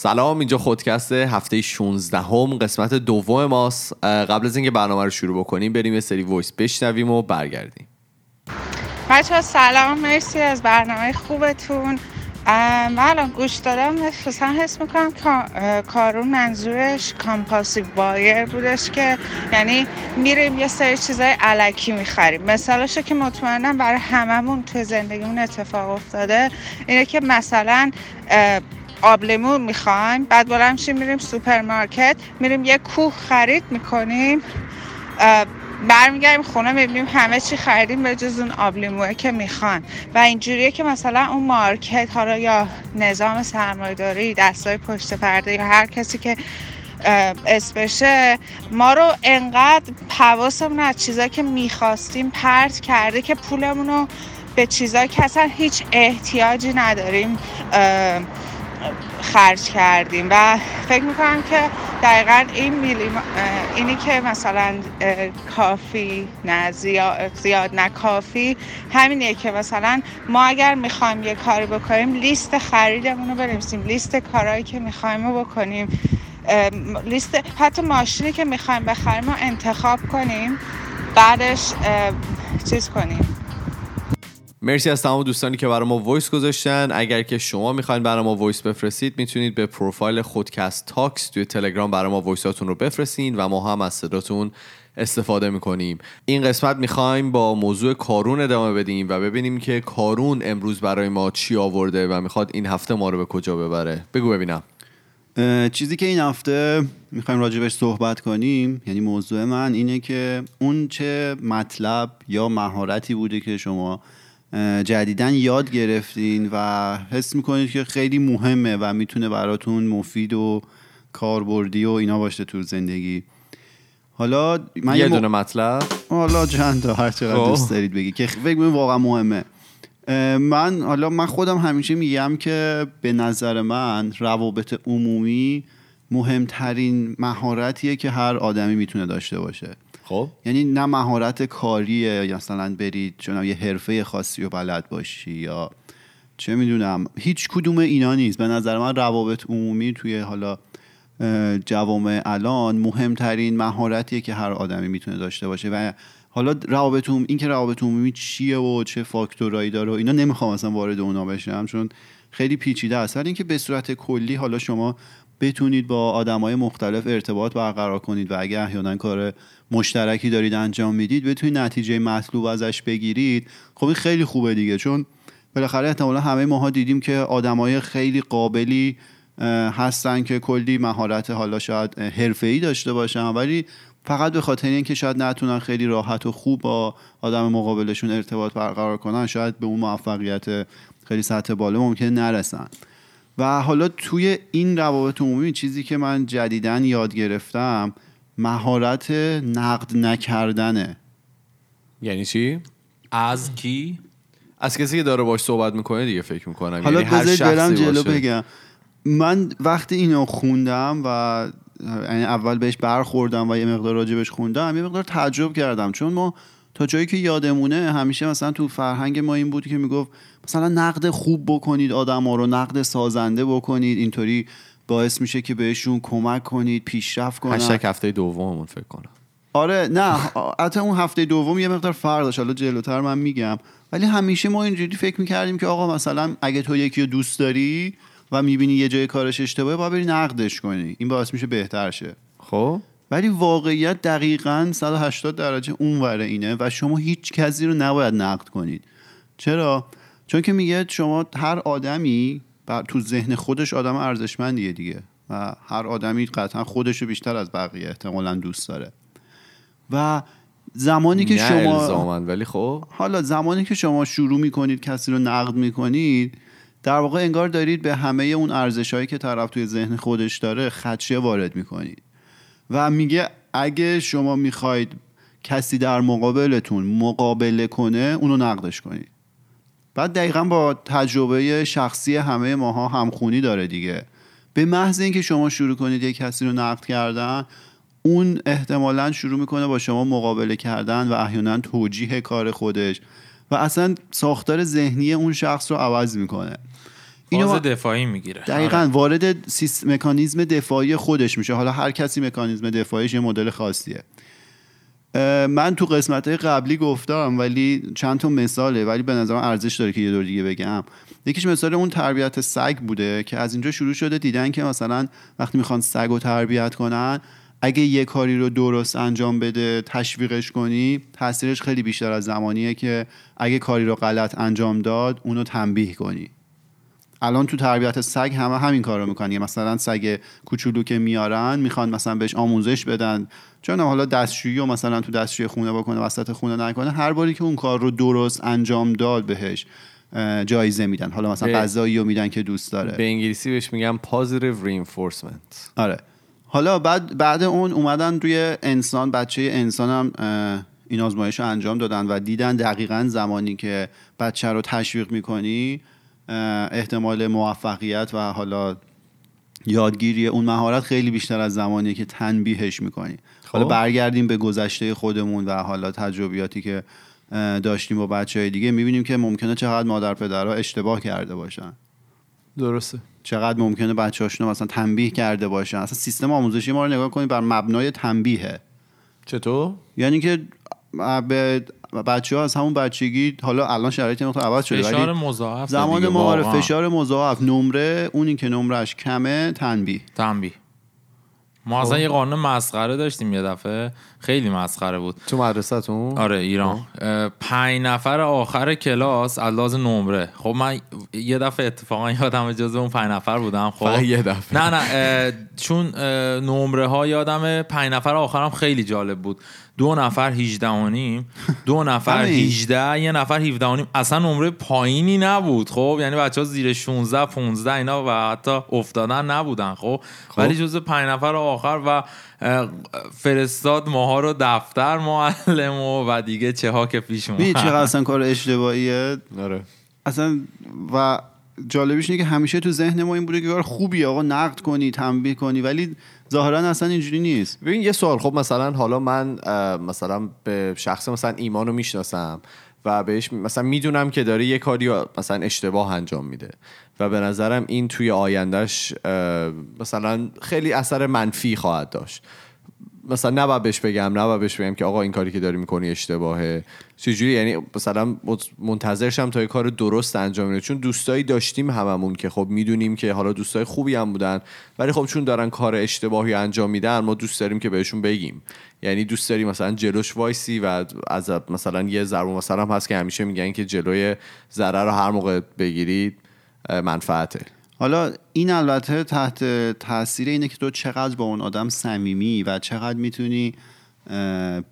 سلام اینجا خودکست هفته 16 هم قسمت دوم ماست. قبل از اینکه برنامه رو شروع بکنیم بریم یه سری voice بشنویم و برگردیم. بچه سلام مرسی از برنامه خوبتون. من الان گوش دادم مثلا حس می‌کنم کارون منظورش compulsive buyer بودش که یعنی میریم یه سری چیزای الکی می‌خریم. مثالش که مطمئنم برای هممون تو زندگیمون اتفاق افتاده اینه که مثلا آبلیمو می‌خوایم. بعد بلند میریم سوپرمارکت. میریم یه کوه خرید می‌کنیم. برمیگردیم خونه می‌بینیم همه چی خریدیم به جز اون آبلیموه که می‌خوان. و اینجوریه که مثلا اون market حالا یا نظام سرمایداری دستای پشت پرده یا هر کسی که پشتشه ما رو انقدر حواسمون از چیزایی که می‌خواستیم پرت کرده که پولمون رو به چیزایی که اصلا هیچ احتیاجی نداریم خرج کردیم و فکر می‌کنم که دقیقا این میلی اینی که مثلا کافی نه زیاد, زیاد نه کافی همینه که مثلا ما اگر می‌خوایم یه کاری بکنیم لیست خریدمون رو بنویسیم لیست کارهایی که می‌خوایم رو بکنیم. لیست حتی ماشینی که می‌خوایم بخریم رو انتخاب کنیم بعدش چیز کنیم. مرسی از تمام دوستانی که برای ما voice گذاشتن. اگر که شما می‌خواین برای ما voice بفرستید می‌تونید به پروفایل خودکست talks توی تلگرام برای ما voice اتون رو بفرستین و ما هم از صداتون استفاده می‌کنیم. این قسمت می‌خوایم با موضوع کارون ادامه بدیم و ببینیم که کارون امروز برای ما چی آورده و می‌خواد این هفته ما رو به کجا ببره. بگو ببینم. چیزی که این هفته می‌خوایم راجبش صحبت کنیم یعنی موضوع من اینه که اون چه مطلب یا مهارتی بوده که شما جدیدا یاد گرفتین و حس می‌کنید که خیلی مهمه و می‌تونه براتون مفید و کاربردی و اینا باشه تو زندگی. حالا من یه دونه مطلب. حالا چند تا هر چقدر خب. دوست دارید بگی که فکر واقعا مهمه. من حالا من خودم همیشه میگم که به نظر من روابط عمومی مهمترین مهارتیه که هر آدمی می‌تونه داشته باشه. خب؟ یعنی نه مهارت کاریه یا مثلا برید چون یه حرفه خاصی و بلد باشی یا چه می‌دونم. هیچ کدوم اینا نیست. به نظر من روابط عمومی توی حالا جوامع الان مهمترین مهارتیه که هر آدمی می‌تونه داشته باشه. و حالا روابط عمومی این که روابط عمومی چیه و چه فاکتورایی داره و اینا نمی‌خوام اصلا وارد اونا بشم چون خیلی پیچیده است. ولی اینکه به صورت کلی حالا شما بتونید با آدمای مختلف ارتباط برقرار کنید و اگه احیانا کار مشترکی دارید انجام می‌دید بتونید نتیجه مطلوب ازش بگیرید. خب این خیلی خوبه دیگه چون بالاخره احتمالا همه ماها دیدیم که آدمای خیلی قابلی هستن که کلی مهارت حالا شاید حرفه‌ای داشته باشن ولی فقط به خاطر اینکه شاید نتونن خیلی راحت و خوب با آدم مقابلشون ارتباط برقرار کنن شاید به اون موفقیت خیلی سطح بالا ممکن نرسن. و حالا توی این روابط عمومی چیزی که من جدیدن یاد گرفتم مهارت نقد نکردنه. یعنی چی؟ از کی؟ از کسی که داره باش صحبت می‌کنه دیگه فکر می‌کنم. حالا یعنی بذارید برم جلو بگم. من وقتی اینو خوندم و یعنی اول بهش برخوردم و یه مقدار راجبش خوندم یه مقدار تعجب کردم. چون ما تا جایی که یادمونه همیشه مثلا تو فرهنگ ما این بود که می‌گفت مثلا نقد خوب بکنید آدم ها رو نقد سازنده بکنید. اینطوری باعث میشه که بهشون کمک کنید پیشرفت کنن. هشتگ هفته دوممون فکر کنم. آره نه حتی اون هفته دوم یه مقدار فرق داشت. حالا جلوتر من میگم. ولی همیشه ما اینجوری فکر می‌کردیم که آقا مثلا اگه تو یکی رو دوست داری و می‌بینی یه جای کارش اشتباهه باید بری نقدش کنی. این باعث میشه بهتر شه. خب؟ ولی واقعیت دقیقا 180 درجه اونوره اینه و شما هیچ کسی رو نباید نقد کنید. چرا؟ چون که میگه شما هر آدمی تو ذهن خودش آدم ارزشمندیه دیگه و هر آدمی قطعا خودش رو بیشتر از بقیه احتمالا دوست داره. و زمانی که شما ولی خب؟ حالا زمانی که شما شروع می‌کنید کسی رو نقد می‌کنید در واقع انگار دارید به همه اون ارزش هایی که طرف توی ذهن خودش داره خدشه وارد می‌کنید. و میگه اگه شما می‌خواید کسی در مقابلتون مقابله کنه اونو نقدش کنید. بعد دقیقا با تجربه شخصی همه ماها همخونی داره دیگه. به محض اینکه شما شروع کنید یک کسی رو نقد کردن اون احتمالا شروع می‌کنه با شما مقابله کردن و احیانا توجیه کار خودش و اصلا ساختار ذهنی اون شخص رو عوض می‌کنه. اینو فاز دفاعی می‌گیره. دقیقا وارد سیس... مکانیزم دفاعی خودش میشه. حالا هر کسی مکانیزم دفاعیش یه مدل خاصیه. من تو قسمت قبلی گفتم ولی چند تا مثاله ولی به نظرم ارزش داره که یه دور دیگه بگم. یکیش مثال اون تربیت سگ بوده که از اینجا شروع شده دیدن که مثلا وقتی می‌خوان سگ رو تربیت کنن اگه یه کاری رو درست انجام بده تشویقش کنی تاثیرش خیلی بیشتر از زمانیه که اگه کاری رو غلط انجام داد اونو تنبیه کنی. الان تو تربیت سگ همه همین کار رو می‌کنن مثلا سگ کوچولو که میارن می‌خوان مثلا بهش آموزش بدن. چون حالا دستشویی و مثلا تو دستشویی خونه بکنه وسط خونه نکنه هر باری که اون کار رو درست انجام داد بهش جایزه میدن. حالا مثلا غذایی رو میدن که دوست داره. به انگلیسی بهش میگم positive reinforcement. آره. حالا بعد بعد اون اومدن روی انسان بچه انسان هم این آزمایش رو انجام دادن و دیدن دقیقا زمانی که بچه رو تشویق می‌کنی احتمال موفقیت و حالا یادگیری اون مهارت خیلی بیشتر از زمانی که تنبیهش می‌کنی. حالا برگردیم به گذشته خودمون و حالا تجربیاتی که داشتیم با بچه های دیگه می‌بینیم که ممکنه چقدر مادر پدرها اشتباه کرده باشن. درسته. چقدر ممکنه بچه هاشون مثلا تنبیه کرده باشن. اصلا سیستم آموزشی ما رو نگاه کنید بر مبنای تنبیهه. چطور؟ یعنی که به بچه ها از همون بچگی حالا الان شرایط مختلف عوض شده فشار مضاعف زمان ما آره. فشار مضاعف. نمره اونی که نمرش کمه تنبیه. تنبیه. ما خب. اصلا یه قانون مسخره داشتیم یه دفعه. خیلی مسخره بود. تو مدرسهتون؟ آره ایران. اه، پنج نفر آخر کلاس از نمره. خب من یه دفعه اتفاقا یادم جزو اون پنج نفر بودم خب. یه دفعه. نه نه اه، چون اه، نمره ها یادم پنج نفر آخرم خیلی جالب بود. دو نفر 18 و نیم. دو نفر همین. 18 یه نفر 17 و نیم. اصلا نمره پایینی نبود خب؟ یعنی بچه ها زیر 16 15 اینا و حتی افتادن نبودن خب؟ ولی جز پنج نفر آخر و فرستاد ماها رو دفتر معلم و, و دیگه چه ها که پیش اومد. چقدر اصلا کار اشتباهیه؟ آره. اصلا و جالبیش اینه که همیشه تو ذهن ما این بوده که کار خوبیه آقا نقد کنی تنبیه کنی ولی ظاهرا اصلا اینجوری نیست. ببین یه سوال خب مثلا حالا من مثلا به شخص مثلا ایمان رو می‌شناسم و بهش مثلا می‌دونم که داره یه کاری مثلا اشتباه انجام میده و به نظرم این توی آیندهش مثلا خیلی اثر منفی خواهد داشت. مثلا نباید بهش بگم نباید بهش بگم که آقا این کاری که داری می‌کنی اشتباهه. چجوری؟ یعنی مثلا منتظرشم تا یه کار درست انجام میده چون دوستایی داشتیم هممون که خب می‌دونیم که حالا دوستای خوبی هم بودن ولی خب چون دارن کار اشتباهی انجام میدن ما دوست داریم که بهشون بگیم. یعنی دوست داریم مثلا جلوش وایسی و از مثلا یه ضرب مثلا هست که همیشه میگن که جلوی ضرر رو هر موقع بگیرید منفعته. حالا این البته تحت تاثیر اینه که تو چقدر با اون آدم صمیمی و چقدر می‌تونی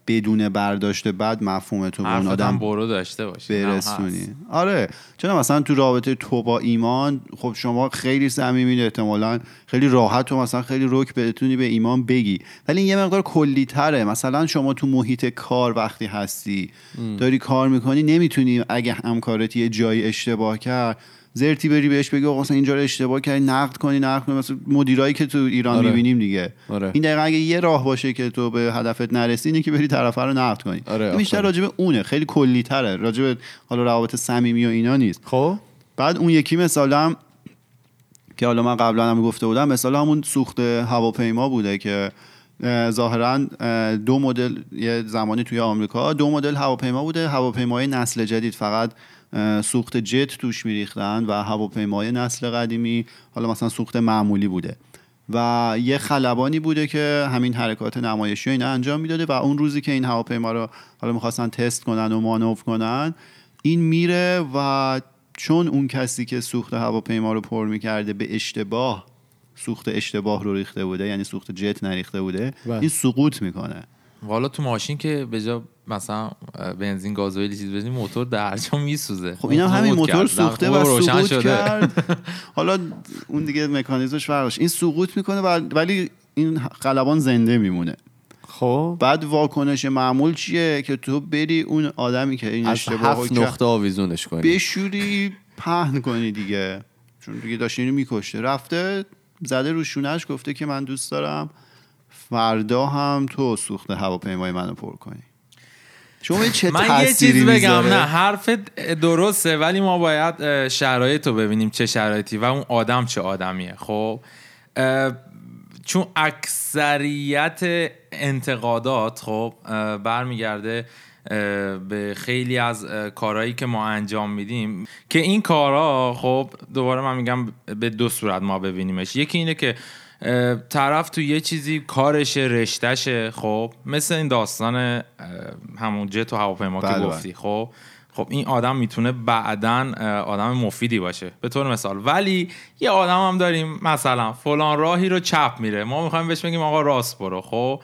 بدون برداشت بد مفهوم تو به اون آدم برو داشته باشی. برسونی. آره چون مثلا تو رابطه تو با ایمان خب شما خیلی صمیمین احتمالا خیلی راحت و مثلا خیلی رک بتونی به ایمان بگی. ولی این یه مقدار کلی تره مثلا شما تو محیط کار وقتی هستی داری کار می‌کنی نمی‌تونی اگه همکارت یه جایی اشتباه کرد زرتی بری بهش بگی آقا مثلا اینجا رو اشتباه کردی نقد کنی نقد کنی مثلا مدیرایی که تو ایران آره. می‌بینیم دیگه. آره. این دقیقا اگه یه راه باشه که تو به هدفت نرسی اینه که بری طرفه رو نقد کنی. آره، این بیشتر. راجب اونه. خیلی کلی تره راجب حالا روابط صمیمی و اینا نیست. خب؟ بعد اون یکی مثالم که حالا من قبلا هم گفته بودم مثال همون سوخت هواپیما بوده که اه، ظاهرا اه، دو مدل یه زمانی توی آمریکا دو مدل هواپیما بوده هواپیمای نسل جدید. فقط سوخت جت توش میریختن و هواپیمای نسل قدیمی حالا مثلا سوخت معمولی بوده و یه خلبانی بوده که همین حرکات نمایشی و اینا انجام می‌داده و اون روزی که این هواپیما رو حالا می‌خواستن تست کنن و مانور کنن این میره و چون اون کسی که سوخت هواپیما رو پر می‌کرده به اشتباه سوخت اشتباه رو ریخته بوده یعنی سوخت جت نریخته بوده بله. این سقوط می‌کنه والا تو ماشین که به جا مثلا بنزین گازوئیل چیز بدی موتور درجا میسوزه. خب اینم همین موتور کرد. سوخته و سقوط شده. کرد. حالا اون دیگه مکانیزمش فرق داشت. این سقوط می‌کنه ولی این خلبان زنده میمونه. خب. بعد واکنش معمول چیه که تو بری اون آدمی که این از اشتباه هفت نقطه آویزونش کنی. بشوری پهن کنی دیگه. چون دیگه داشت اینو میکشته. رفته زده رو شونش گفته که من دوست دارم. فردا هم تو سوخت هواپیمای منو پر کنی. شما چه من یه چیز بگم می‌ذاره؟ نه حرف درسته ولی ما باید شرایط رو ببینیم چه شرایطی و اون آدم چه آدمیه. خب چون اکثریت انتقادات خب برمیگرده به خیلی از کارهایی که ما انجام میدیم که این کارها خب دوباره من میگم به دو صورت ما ببینیمش. یکی اینه که طرف تو یه چیزی کارشه رشتهشه خب مثل این داستان همون جت و هواپیما که بله، بله. گفتی خب. خب این آدم می‌تونه بعدا آدم مفیدی باشه. به طور مثال. ولی یه آدم هم داریم مثلا فلان راهی رو چپ میره. ما می‌خوایم بهش بگیم آقا راست برو خب.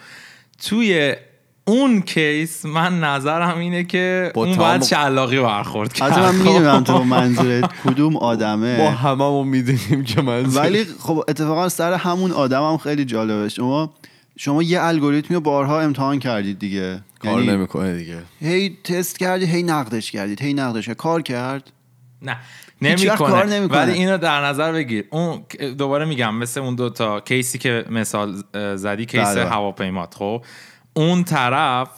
توی اون کیس من نظرم اینه که با اون باید شلاقی برخورد کرد از من خب؟ می‌دونم تو منظورت. کدوم ما آدمه هممون می‌دونیم که من ولی خب اتفاقا سر همون آدم هم خیلی جالبه. شما شما یه الگوریتمی رو بارها امتحان کردید دیگه. کار یعنی نمی‌کنه دیگه. هی تست کردید هی نقدش کردید هی نقدش کرد. کار کرد؟ نه. نمی‌کنه. نمی‌کنه. ولی اینو در نظر بگیر. اون دوباره میگم مثل اون دو تا کیسی که مثال زدی کیس بله. هواپیمات. خب؟ اون طرف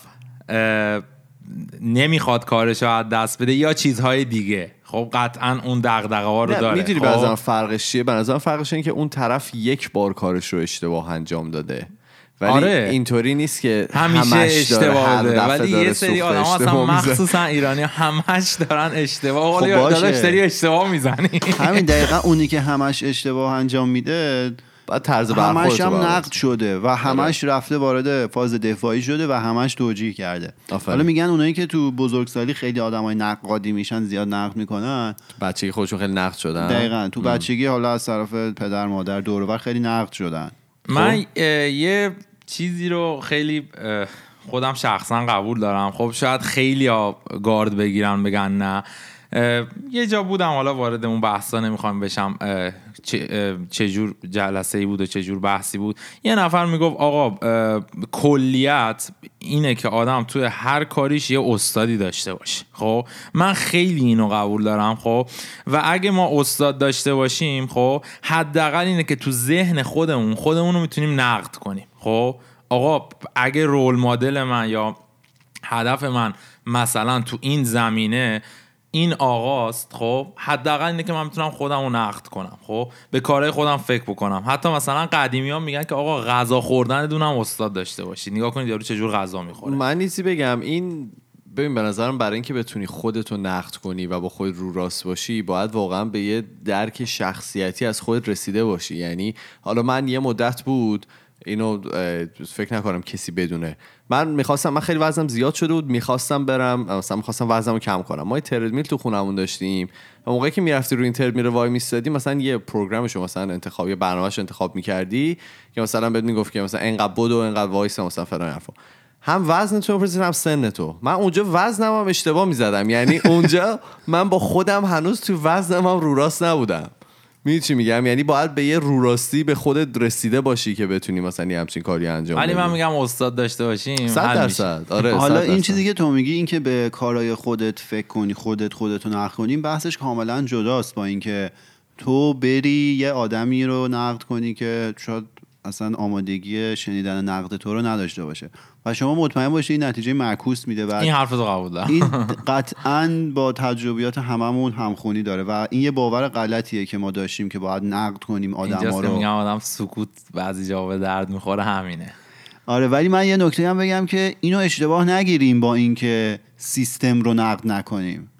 نمی‌خواد کارش رو از دست بده یا چیزهای دیگه خب قطعا اون دغدغه ها رو داره می‌دونی خب؟ به نظرم فرقش چیه به نظرم فرقش اینه که اون طرف یک بار کارش رو اشتباه انجام داده ولی آره. اینطوری نیست که همیشه اشتباه بوده ولی یه سری آدم اصلا. مخصوصا ایرانی همش دارن اشتباه خب. داداش داری اشتباه می‌زنی همین دقیقا اونی که همش اشتباه انجام میده طرز همش هم نقد شده و همش رفته وارد فاز دفاعی شده و همش توجیه کرده. حالا میگن اونایی که تو بزرگسالی خیلی آدمای نقادی میشن زیاد نقد می‌کنن. بچگی خودشون خیلی نقد شدن. دقیقا. تو بچگی حالا از طرف پدر مادر دور و بر خیلی نقد شدن. من یه چیزی رو خیلی خودم شخصا قبول دارم. خب شاید خیلی گارد بگیرن بگن نه. یه جا بودم حالا وارد اون بحثا نمی‌خوام بشم چجور جلسه ای بود و چجور بحثی بود. یه نفر می‌گفت آقا کلیت اینه که آدم توی هر کاریش یه استادی داشته باشه. خب؟ من خیلی اینو قبول دارم خب؟ و اگه ما استاد داشته باشیم خب حداقل اینه که تو ذهن خودمون خودمون رو می‌تونیم نقد کنیم. خب؟ آقا اگه رول مدل من یا هدف من مثلا تو این زمینه این آقاست خب حداقل اینه که من می‌تونم خودم رو نقد کنم خب به کارهای خودم فکر بکنم. حتی مثلا قدیمی ها میگن که آقا غذا خوردن دونم استاد داشته باشی. نگاه کنید یارو چجور غذا می‌خوره. من نیزی بگم. این ببین به نظرم برای اینکه بتونی خودتو نقد کنی و با خود رو راست باشی باید واقعا به یه درک شخصیتی از خودت رسیده باشی. یعنی حالا من یه مدت بود اینو فکر نکنم کسی بدونه. من می‌خواستم من خیلی وزنم زیاد شده بود می‌خواستم برم مثلا می‌خواستم وزنمو کم کنم. ما تردمیل تو خونمون داشتیم. و موقعی که می‌رفتی روی این تردمیل وای میستادی مثلا یه program شو مثلا انتخاب یه برنامهش انتخاب می‌کردی که مثلا بهت می‌گفت که مثلا انقدر بدو انقدر وایسا مثلا فلان حرفا. هم وزن تو می‌پرسید هم سن تو. من اونجا وزنم هم اشتباه می‌زدم. یعنی اونجا من با خودم هنوز تو وزنم رو راست نبودم. می‌دونی چی میگم یعنی باید به یه روراستی به خودت رسیده باشی که بتونی مثلا یه همچین کاری انجام ولی من بدی میگم استاد داشته باشیم صد حل میشه. درصد آره حالا صد این. چیزی که تو میگی این که به کارهای خودت فکر کنی خودت خودتو نقد کنی بحثش کاملا جداست با اینکه تو بری یه آدمی رو نقد کنی که شاید اصلا آمادگی شنیدن نقد تو رو نداشته باشه. و شما مطمئن باشی این نتیجه معکوس میده و این حرف رو قبول این قطعا با تجربیات هممون همخونی داره و این یه باور غلطیه که ما داشتیم که باید نقد کنیم آدم اینجاست که رو. میگم آدم سکوت بعضی جا به درد می‌خوره همینه. آره ولی من یه نکته هم بگم که اینو اشتباه نگیریم با اینکه سیستم رو نقد نکنیم.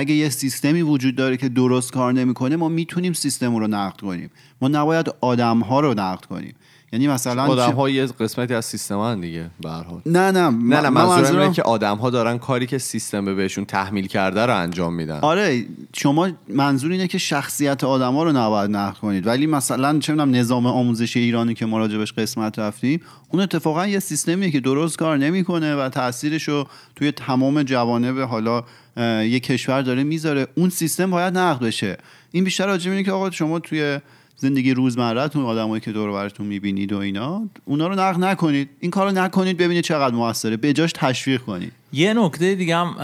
اگه یه سیستمی وجود داره که درست کار نمی‌کنه ما می‌تونیم سیستم رو نقد کنیم. ما نباید آدم ها رو نقد کنیم. یعنی مثلا آدم ها یه قسمتی از سیستم هن دیگه به حال. نه نه نه نه من منظورم اینه منظورم- که آدم ها دارن کاری که سیستم بهشون تحمیل کرده رو انجام میدن. آره شما منظور اینه که شخصیت آدما رو نباید نقد کنید. ولی مثلا چه می‌دونم نظام آموزشی ایرانی که ما راجبش قسمت رفتیم اون اتفاقا یه سیستمیه که درست کار نمی‌کنه و تاثیرش رو توی تمام جوانب حالا یه کشور داره می‌ذاره. اون سیستم باید نقد بشه. این بیشتر راجع که آقا شما توی زندگی روزمرهتون آدمایی که دور و براتون می‌بینید و اینا اونا رو نقد نکنید. این کارو نکنید ببینید چقدر موثره. به جاش تشویق کنید. یه نکته دیگه هم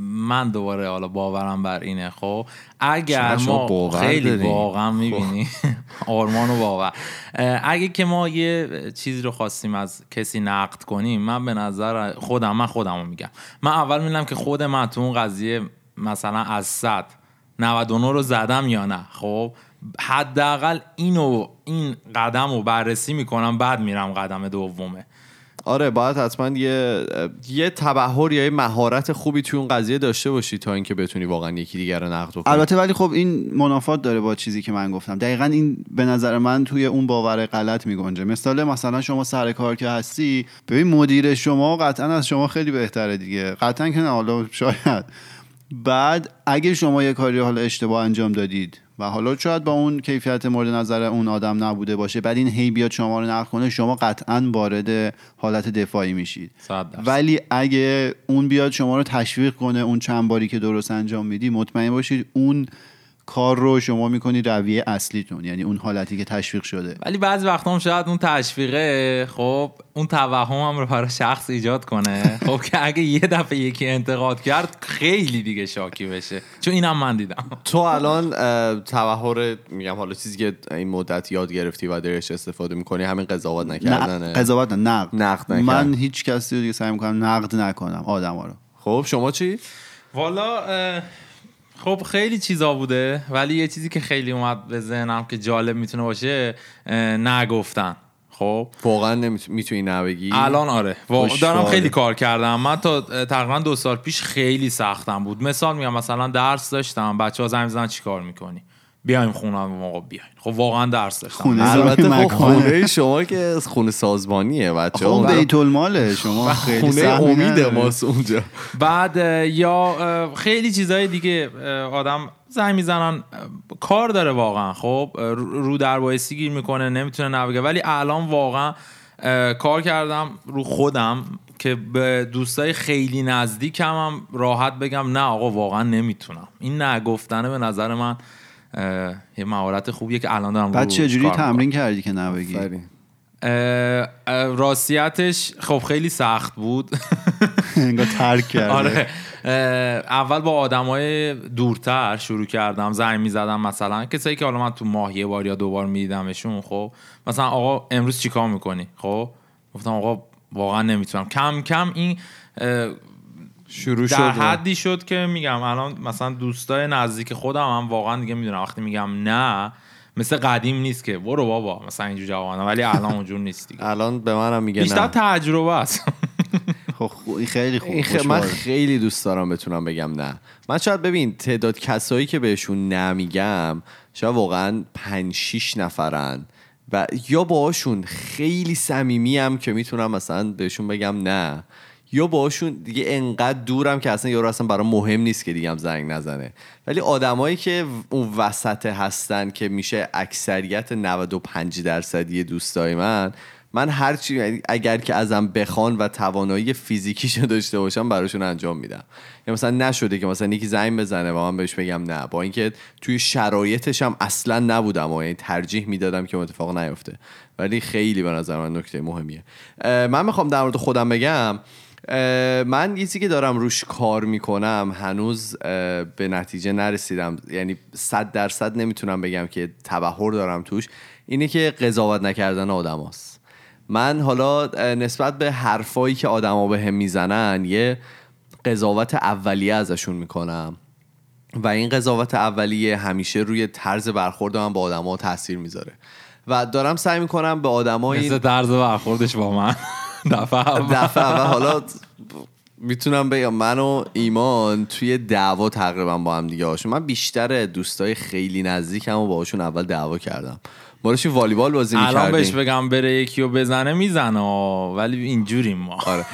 من دوباره حالا باورم بر اینه خب. اگر ما باور خیلی. واقعا می‌بینی آرمان و باور. اگه که ما یه چیزی رو خواستیم از کسی نقد کنیم من به نظر خودم من خودم رو میگم. من اول میدم که خود من تو اون قضیه مثلا از صد 99 رو زدم یا نه خب. حداقل اینو این قدم رو بررسی می‌کنم بعد میرم قدم دومه. آره باید حتما یه یه تبهر یا یه مهارت خوبی توی اون قضیه داشته باشی تا اینکه بتونی واقعا یکی دیگر رو نقد کنی البته ولی خب این منافات داره با چیزی که من گفتم. دقیقا این به نظر من توی اون باور غلط میگنجه. مثال مثلا شما سر کار که هستی ببین مدیر شما قطعا از شما خیلی بهتره دیگه. قطعا که نه حالا شاید. بعد اگه شما یه کاری حالا اشتباه انجام دادید و حالا شاید با اون کیفیت مورد نظر اون آدم نبوده باشه بعد این هی بیاد شما رو نقد کنه شما قطعا وارد حالت دفاعی میشید. ولی اگه اون بیاد شما رو تشویق کنه اون چند باری که درست انجام میدی مطمئن باشید اون کار رو شما می‌کنی رویه اصلیتون یعنی اون حالتی که تشویق شده. ولی بعضی وقتا هم شاید اون تشویقه خب اون توهم هم رو برای شخص ایجاد کنه. خب که اگه یه دفعه یکی انتقاد کرد خیلی دیگه شاکی بشه. چون اینم من دیدم. تو الان توهر میگم حالا چیزی که این مدت یاد گرفتی و درش استفاده می‌کنی همین قضاوت نکردنه. قضاوت نقد. نقد من هیچ کسی رو دیگه سعی می‌کنم نقد نکنم آدم رو. خب شما چی؟ والا خب خیلی چیزا بوده ولی یه چیزی که خیلی اومد به ذهنم که جالب می‌تونه باشه نگفتن. خب؟ واقعا می‌تونی نبگی الان آره. دارم خیلی کار کردم. من تا تقریبا دو سال پیش خیلی سختم بود. مثال میگم مثلا درس داشتم بچه ها زنگ زن چی کار می‌کنی؟ بیایم خونه موقع بیایم خب واقعا درس داشتم. خونه البته خب خونه شما که خونه سازمانیه بچه خب بیت الماله شما. خیلی خونه امید ماست اونجا. بعد یا خیلی چیزای دیگه آدم زنگ می‌زنن. کار داره واقعا. خب رو در گیر می‌کنه نمی‌تونه نبگه ولی الان واقعا کار کردم رو خودم که به دوستای خیلی نزدیکم هم راحت بگم نه آقا واقعا نمی‌تونم. این نگفتنه به نظر من یه مهارت خوبیه که الان دارم بعد چجوری تمرین کردی که نبگی راستیتش خب خیلی سخت بود. انگار ترک کرده. آره. اول با آدمای دورتر شروع کردم زنگ می‌زدم مثلا. کسایی که حالا من تو ماه یه بار یا دو بار میدیدمشون خب. مثلا آقا امروز چیکار می‌کنی؟ خب. گفتم آقا واقعا نمی‌تونم. کم کم این شروع شد در حدی شد که میگم الان مثلا دوستای نزدیک خودم هم واقعا دیگه می‌دونم. وقتی میگم نه مثل قدیم نیست که. برو بابا مثلا اینجور جوانه. ولی الان اونجور نیست دیگه. الان به منم میگه بیشتر تجربه است. خب خیلی خوب. خ... من خیلی دوست دارم بتونم بگم نه. من شاید ببین تعداد کسایی که بهشون نمیگم شاید واقعا پنج شیش نفرن. و یا باهاشون خیلی صمیمی هم که می‌تونم مثلا بهشون بگم نه. یا باشون دیگه انقدر دورم که اصلا یارو اصلا برای مهم نیست که دیگه هم زنگ نزنه. ولی آدمایی که اون وسط هستن که میشه اکثریت 95 درصدی دوستای من من هرچی یعنی اگر که ازم بخوان و توانایی فیزیکیشو داشته باشم براشون انجام میدم. یا مثلا نشده که مثلا یکی زنگ بزنه و من بهش بگم نه. با اینکه توی شرایطش هم اصلا نبودم و یعنی ترجیح می‌دادم که اتفاق نیفته. ولی خیلی به نظر من نکته مهمیه. من می‌خوام در مورد خودم بگم من یه که دارم روش کار می‌کنم هنوز به نتیجه نرسیدم. یعنی صد درصد نمی‌تونم بگم که تبهر دارم توش. اینه که قضاوت نکردن آدم هست. من حالا نسبت به حرفایی که آدما به هم می‌زنن یه قضاوت اولیه ازشون می‌کنم. و این قضاوت اولیه همیشه روی طرز برخورد من با آدما تاثیر می‌ذاره. و دارم سعی می‌کنم به آدمایی مثل طرز برخوردش با من. دفعه دفعه اول حالا می‌تونم بگم من و ایمان توی دعوا تقریبا با هم دیگه هاشون من بیشتر دوستای خیلی نزدیکم و باهاشون اول دعوا کردم. ما داشتیم والیبال بازی می‌کردیم الان بهش بگم بره یکی رو بزنه می‌زنه ولی اینجوریم ما. آره.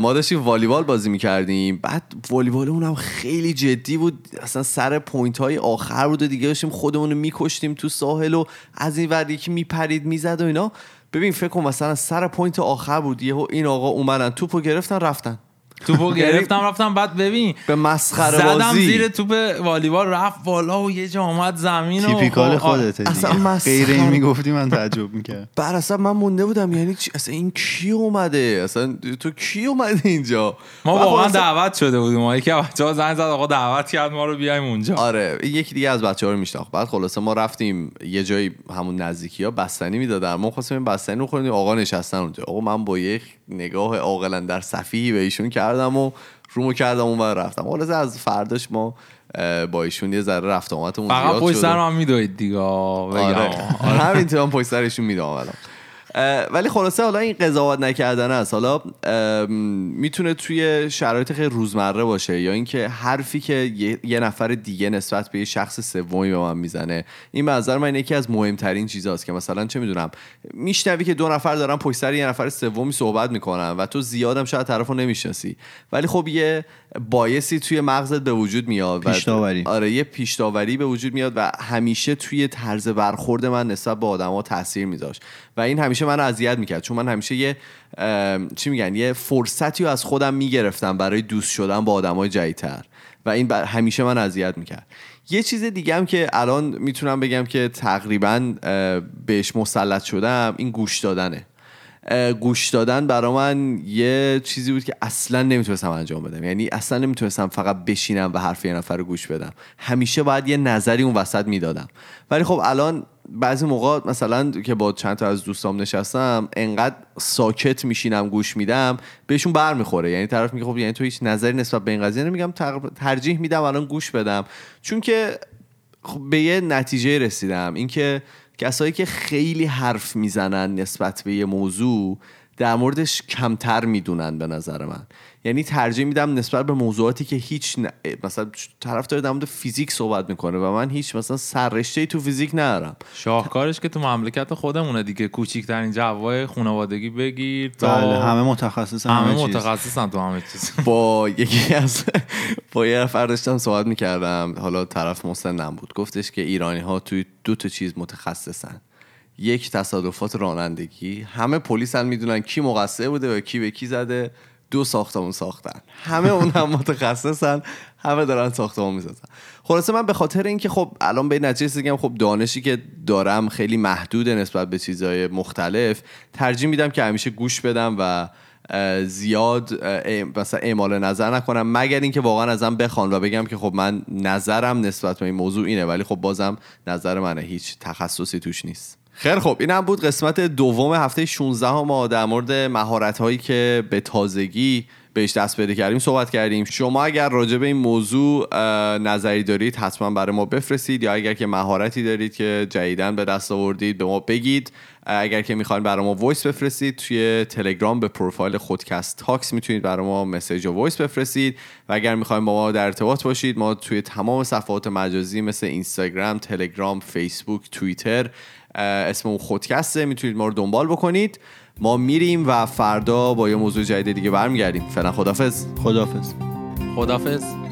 ما داشتیم والیبال بازی می‌کردیم. بعد والیبال اونم خیلی جدی بود. اصلا سر point های آخر بود و دیگه داشتیم خودمون رو میکشتیم تو ساحل و از این ور یکی میپرید می‌زد و اینا. ببین فکر کن مثلا سر point آخر بود یهو این آقا اومدن توپو گرفتن رفتن. توپو گرفتم رفتم بعد ببین به مسخره زدم بازی. زیر توپ والیبال رفت بالا و یه جا اومد زمین و typical خب، خودته اصلا مسخره. غیر این می‌گفتی من تعجب می‌کردم اصلا من مونده بودم یعنی چی؟ اصلا این کی اومده؟ اصلا تو کی اومده اینجا؟ ما خب واقعا اصلا- دعوت شده بودیم. ما یکی بچه ها زنگ زد آقا دعوت کرد ما رو بیایم اونجا. آره این یکی دیگه از بچه ها رو میشناخت. بعد خلاصه ما رفتیم یه جایی همون نزدیکی ها بستنی می‌دادن ما خواستیم این بستنی رو خوریم آقا نشستن اونجا. آقا من با یه نگاه عاقلا در صفیحی به ایشون کردم و رومو کردم اون رفتم. خلاصه از فرداش ما با ایشون یه ذره رفت آمدمون فقط زیاد پشت شد. سر من میدوید دیگه آره. همینطور هم پشت سرشون اه، ولی خلاصه حالا این قضاوت نکردن است. حالا می‌تونه توی شرایط خیلی روزمره باشه یا اینکه حرفی که یه, نفر دیگه نسبت به یه شخص سومی به من می‌زنه این به نظر من یکی از مهمترین چیزاست که مثلا چه می‌دونم میشنوی که دو نفر دارن پشت سر یه نفر سومی صحبت می‌کنن و تو زیادم شاید طرفو نمی‌شناسی. ولی خب یه بایسی توی مغزت به وجود میاد پیش‌داوری. آره یه پیشداوری به وجود میاد و همیشه توی طرز برخورد من نسبت به آدما تاثیر میذاشت و این همیشه من اذیت می‌کرد. چون من همیشه یه چی میگن یه فرصتی رو از خودم می‌گرفتم برای دوست شدن با آدمای جدیدتر. و این بر- همیشه من اذیت می‌کرد. یه چیز دیگه هم که الان می‌تونم بگم که تقریبا بهش مسلط شدم این گوش دادنه. گوش دادن برا من یه چیزی بود که اصلا نمی‌تونستم انجام بدم. یعنی اصلا نمی‌تونستم فقط بشینم و حرف یه نفر رو گوش بدم. همیشه باید یه نظری اون وسط می‌دادم. ولی خب الان بعضی موقع مثلا که با چند تا از دوستام نشستم انقدر ساکت میشینم گوش میدم بهشون بر می‌خوره. یعنی طرف میگه خب یعنی تو هیچ نظری نسبت به این قضیه نمیگم ترجیح میدم الان گوش بدم. چون که خب به یه نتیجه رسیدم. اینکه کسایی که خیلی حرف می‌زنن نسبت به یه موضوع در موردش کمتر می‌دونن به نظر من. یعنی ترجیح میدم نسبت به موضوعاتی که هیچ ن... مثلا طرف داره در مورد فیزیک صحبت می‌کنه و من هیچ مثلا سررشته تو فیزیک ندارم. شاهکارش که تو مملکت خودمونه دیگه. کوچیکترین جوای خانوادگی بگیر تا بله همه متخصص همه همه چیز. متخصصن تو همه چیز. با یکی از با یه نفر داشتم صحبت می‌کردم. حالا طرف مسنم بود. گفتش که ایرانی ها توی دو تا چیز متخصصن. یک تصادفات رانندگی. همه پلیس هم می‌دونن کی مقصر بوده و کی به کی زده. دو ساختمون ساختن. همه اون هم متخصصن همه دارن ساختمون می‌سازن. خلاصه من به خاطر اینکه خب الان به نتیجه رسیدم خب دانشی که دارم خیلی محدوده نسبت به چیزهای مختلف ترجیح میدم که همیشه گوش بدم و زیاد مثلا اعمال نظر نکنم مگر اینکه واقعا ازم بخوان و بگم که خب من نظرم نسبت به این موضوع اینه ولی خب بازم نظر منه هیچ تخصصی توش نیست. خیلی خب این هم بود قسمت دوم هفته 16 ما در مورد مهارت هایی که به تازگی بهش دست پیدا کردیم صحبت کردیم. شما اگر راجع به این موضوع نظری دارید حتما برای ما بفرستید یا اگر که مهارتی دارید که جدیدن به دست آوردید به ما بگید. اگر که می‌خواین برای ما voice بفرستید توی تلگرام به پروفایل خودکست talks می‌تونید برای ما message و voice بفرستید. و اگر می‌خواین با ما در ارتباط باشید ما توی تمام صفحات مجازی مثل اینستاگرام، تلگرام، فیسبوک، توییتر اسممون خودکسته. می‌تونید ما رو دنبال بکنید. ما میریم و فردا با یه موضوع جدید دیگه برمیگردیم. فعلا خدافظ خدافظ خدافظ